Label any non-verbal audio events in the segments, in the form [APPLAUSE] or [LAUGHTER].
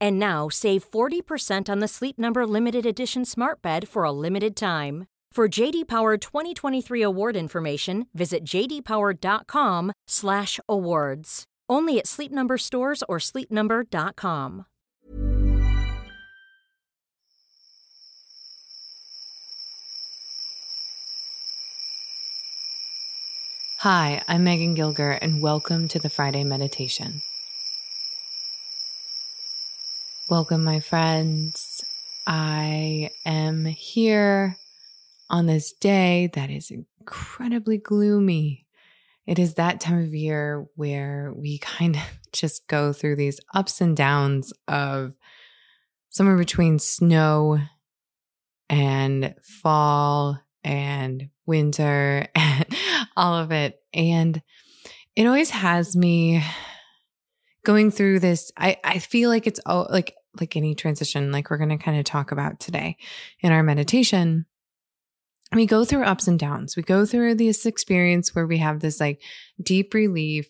And now save 40% on the Sleep Number limited edition Smart Bed for a limited time. For JD Power 2023 award information, visit jdpower.com/awards. Only at Sleep Number stores or sleepnumber.com. Hi, I'm Megan Gilger, and welcome to the Friday Meditation. Welcome, my friends. I am here on this day that is incredibly gloomy. It is that time of year where we kind of [LAUGHS] just go through these ups and downs of somewhere between snow and fall and winter [LAUGHS] and all of it. And it always has me going through this. I, I feel like it's all like like any transition, like we're going to kind of talk about today in our meditation. We go through ups and downs. We go through this experience where we have this like deep relief,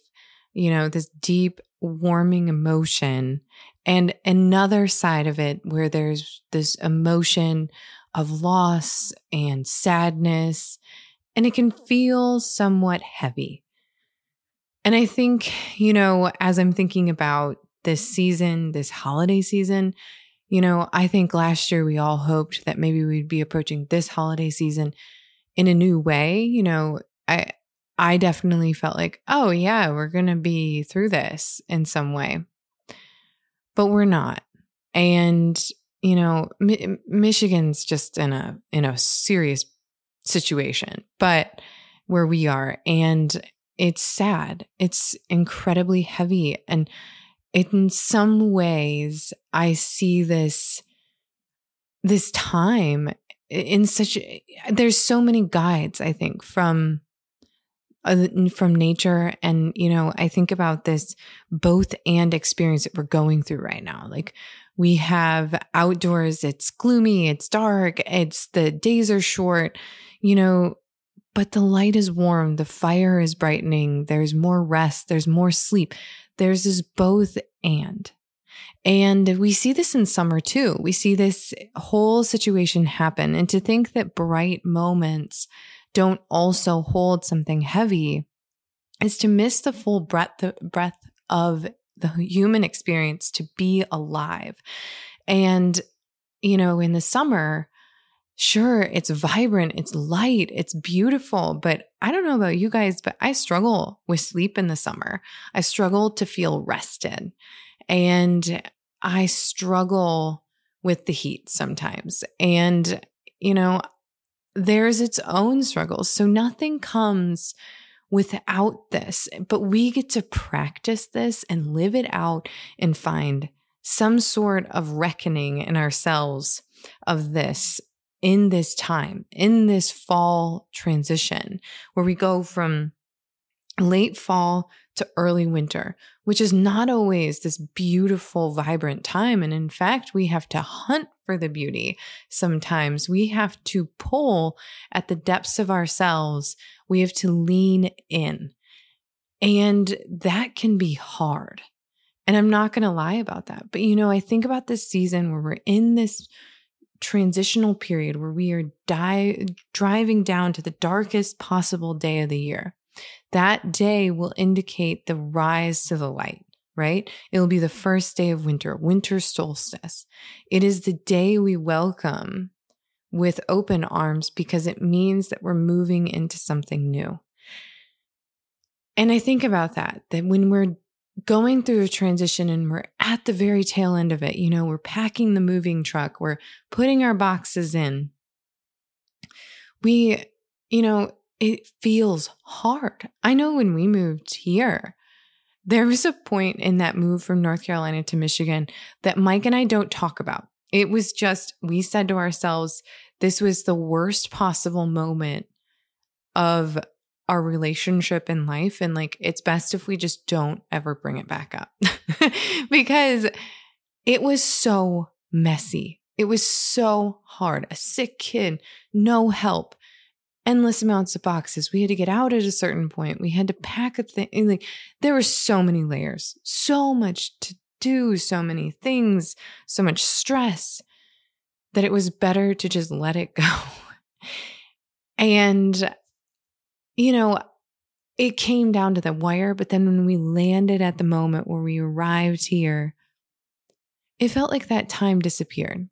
you know, this deep warming emotion, and another side of it where there's this emotion of loss and sadness, and it can feel somewhat heavy. And I think, you know, as I'm thinking about this season, this holiday season, you know, I think last year we all hoped that maybe we'd be approaching this holiday season in a new way. You know, I I definitely felt like, oh yeah, we're going to be through this in some way. But we're not. And you know, Mi- Michigan's just in a in a serious situation, but where we are and it's sad. It's incredibly heavy. And in some ways, I see this, this time in such, there's so many guides, I think, from, uh, from nature. And, you know, I think about this both and experience that we're going through right now. Like, we have outdoors, it's gloomy, it's dark, it's the days are short. You know, but the light is warm, the fire is brightening, there's more rest, there's more sleep. There's this both and. And we see this in summer too. We see this whole situation happen. And to think that bright moments don't also hold something heavy is to miss the full breadth, breadth of the human experience to be alive. And, you know, in the summer, sure, it's vibrant, it's light, it's beautiful, but I don't know about you guys, but I struggle with sleep in the summer. I struggle to feel rested and I struggle with the heat sometimes. And, you know, there's its own struggles. So nothing comes without this, but we get to practice this and live it out and find some sort of reckoning in ourselves of this in this time, in this fall transition, where we go from late fall to early winter, which is not always this beautiful, vibrant time. And in fact, we have to hunt for the beauty sometimes. We have to pull at the depths of ourselves, we have to lean in. And that can be hard. And I'm not going to lie about that. But, you know, I think about this season where we're in this transitional period where we are di- driving down to the darkest possible day of the year. That day will indicate the rise to the light, right? It will be the first day of winter, winter solstice. It is the day we welcome with open arms because it means that we're moving into something new. And I think about that, that when we're going through a transition and we're at the very tail end of it, you know, we're packing the moving truck, we're putting our boxes in. We, you know, it feels hard. I know when we moved here, there was a point in that move from North Carolina to Michigan that Mike and I don't talk about. It was just, we said to ourselves, this was the worst possible moment of our relationship in life. And like, it's best if we just don't ever bring it back up [LAUGHS] because it was so messy. It was so hard. A sick kid, no help, endless amounts of boxes. We had to get out at a certain point. We had to pack a thing. Like, there were so many layers, so much to do, so many things, so much stress that it was better to just let it [LAUGHS] go. and you know, it came down to the wire, but then when we landed at the moment where we arrived here, it felt like that time disappeared.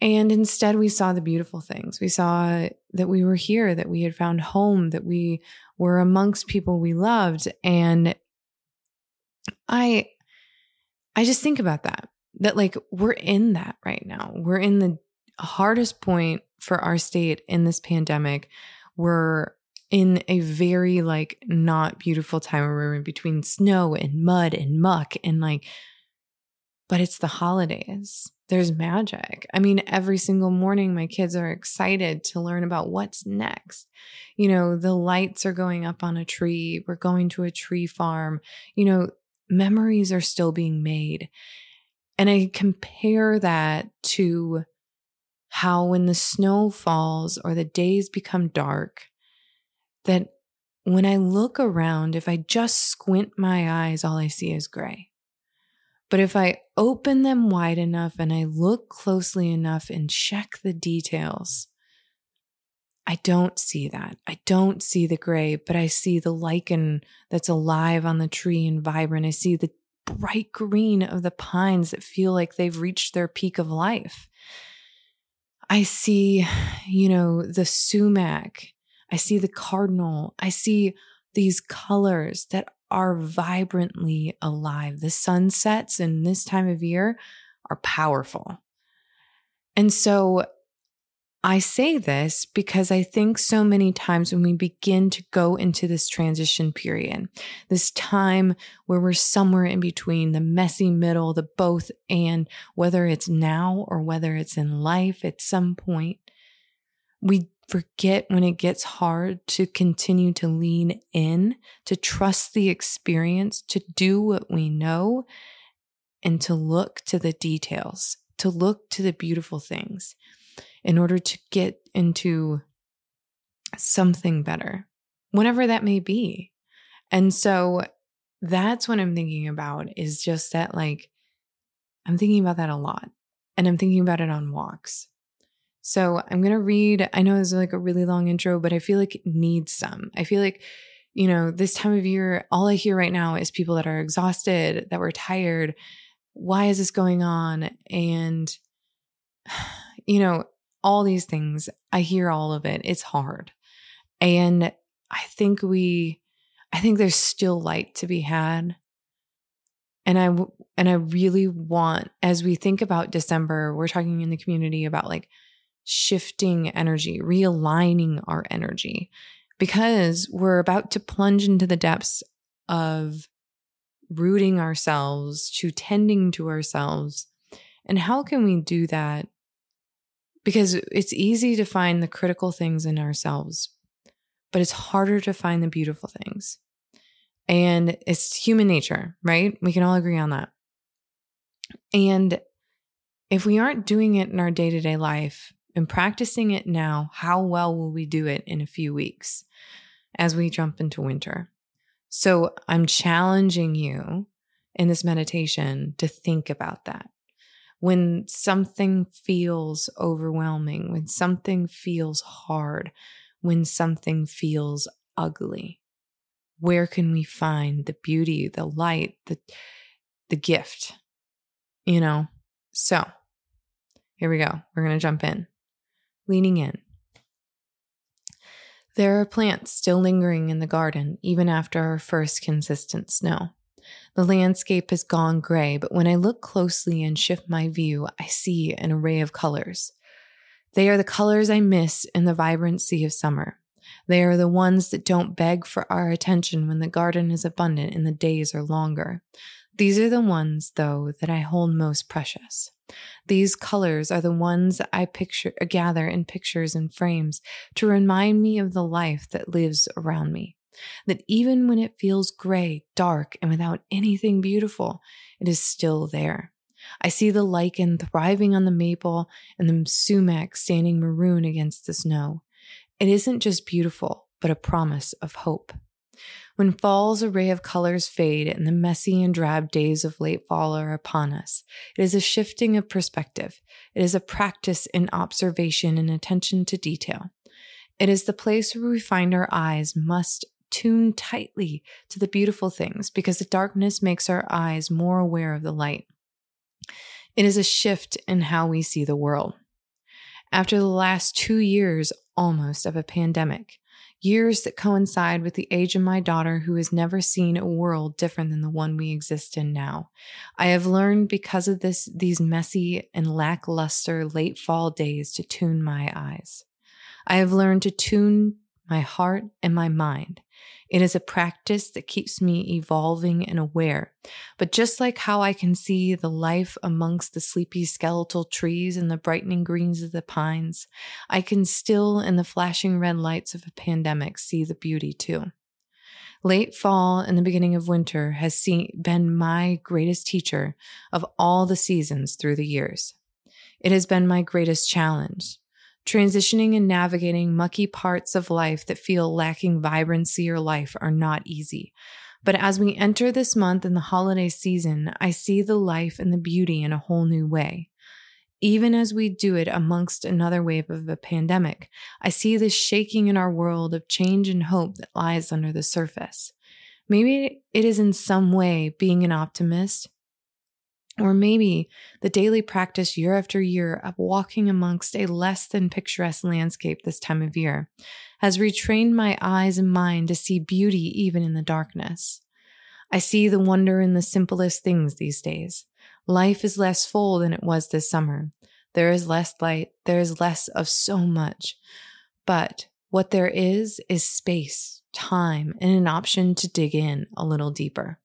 And instead, we saw the beautiful things. We saw that we were here, that we had found home, that we were amongst people we loved. And I, I just think about that, that like we're in that right now. We're in the hardest point for our state in this pandemic we're in a very like not beautiful time where we're in between snow and mud and muck and like but it's the holidays. There's magic. I mean every single morning my kids are excited to learn about what's next. You know the lights are going up on a tree. We're going to a tree farm. You know memories are still being made. And i compare that to how when the snow falls or the days become dark, that when I look around, if I just squint my eyes, all I see is gray. But if I open them wide enough and I look closely enough and check the details, I don't see that. I don't see the gray, but I see the lichen that's alive on the tree and vibrant. I see the bright green of the pines that feel like they've reached their peak of life. I see, you know, the sumac. I see the cardinal. I see these colors that are vibrantly alive. The sunsets in this time of year are powerful. And so I say this because I think so many times when we begin to go into this transition period, this time where we're somewhere in between the messy middle, the both and, whether it's now or whether it's in life at some point, we forget when it gets hard to continue to lean in, to trust the experience, to do what we know, and to look to the details, to look to the beautiful things in order to get into something better, whatever that may be. And so that's what I'm thinking about is just that, like, I'm thinking about that a lot and I'm thinking about it on walks. So I'm going to read, I know this is like a really long intro, but I feel like it needs some. I feel like, you know, this time of year, all I hear right now is people that are exhausted, that were tired. Why is this going on? And, [SIGHS] you know, all these things. I hear all of it. It's hard. And I think we, I think there's still light to be had. And I, and I really want, as we think about December, we're talking in the community about like shifting energy, realigning our energy, because we're about to plunge into the depths of rooting ourselves to tending to ourselves. And how can we do that because it's easy to find the critical things in ourselves. but it's harder to find the beautiful things. And it's human nature, right? We can all agree on that. And if we aren't doing it in our day to day life and practicing it now, how well will we do it in a few weeks as we jump into winter? So I'm challenging you in this meditation to think about that. When something feels overwhelming, when something feels hard, when something feels ugly, where can we find the beauty, the light, the, the gift? You know? So here we go. We're going to jump in. Leaning in. There are plants still lingering in the garden even after our first consistent snow. The landscape has gone gray, but when I look closely and shift my view, I see an array of colors. They are the colors I miss in the vibrancy of summer. They are the ones that don't beg for our attention when the garden is abundant and the days are longer. These are the ones, though, that I hold most precious. These colors are the ones I picture gather in pictures and frames to remind me of the life that lives around me. That even when it feels gray, dark, and without anything beautiful, it is still there. I see the lichen thriving on the maple and the sumac standing maroon against the snow. It isn't just beautiful, but a promise of hope. When fall's array of colors fade and the messy and drab days of late fall are upon us, it is a shifting of perspective. It is a practice in observation and attention to detail. It is the place where we find our eyes must tune tightly to the beautiful things because the darkness makes our eyes more aware of the light. It is a shift in how we see the world. After the last two years almost of a pandemic, years that coincide with the age of my daughter who has never seen a world different than the one we exist in now. I have learned because of this these messy and lackluster late fall days to tune my eyes. I have learned to tune my heart and my mind it is a practice that keeps me evolving and aware. But just like how I can see the life amongst the sleepy skeletal trees and the brightening greens of the pines, I can still, in the flashing red lights of a pandemic, see the beauty too. Late fall and the beginning of winter has seen, been my greatest teacher of all the seasons through the years. It has been my greatest challenge Transitioning and navigating mucky parts of life that feel lacking vibrancy or life are not easy. But as we enter this month in the holiday season, I see the life and the beauty in a whole new way. Even as we do it amongst another wave of a pandemic, I see this shaking in our world of change and hope that lies under the surface. Maybe it is in some way being an optimist, or maybe the daily practice year after year of walking amongst a less than picturesque landscape this time of year has retrained my eyes and mind to see beauty even in the darkness. I see the wonder in the simplest things these days. Life is less full than it was this summer. There is less light, there is less of so much. But what there is is space, time, and an option to dig in a little deeper.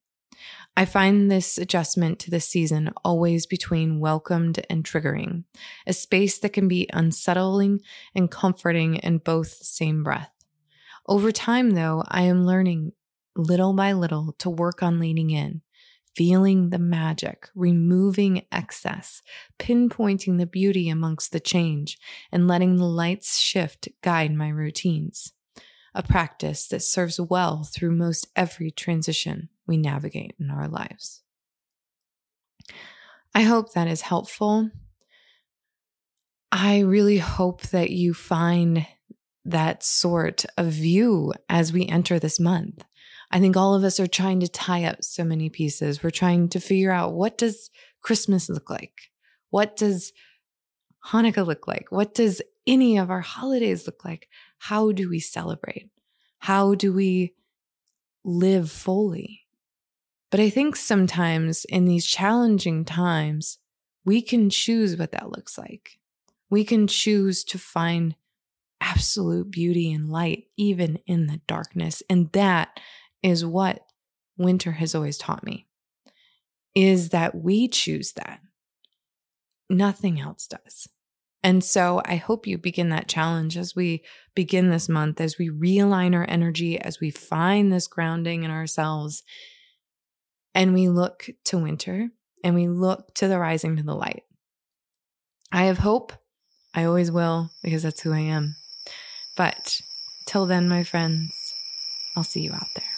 I find this adjustment to the season always between welcomed and triggering, a space that can be unsettling and comforting in both the same breath. Over time, though, I am learning little by little to work on leaning in, feeling the magic, removing excess, pinpointing the beauty amongst the change, and letting the lights shift guide my routines. A practice that serves well through most every transition we navigate in our lives. I hope that is helpful. I really hope that you find that sort of view as we enter this month. I think all of us are trying to tie up so many pieces. We're trying to figure out what does Christmas look like? What does Hanukkah look like? What does any of our holidays look like? How do we celebrate? How do we live fully? But I think sometimes in these challenging times, we can choose what that looks like. We can choose to find absolute beauty and light, even in the darkness. And that is what winter has always taught me is that we choose that. Nothing else does. And so I hope you begin that challenge as we begin this month, as we realign our energy, as we find this grounding in ourselves, and we look to winter and we look to the rising to the light. I have hope. I always will because that's who I am. But till then, my friends, I'll see you out there.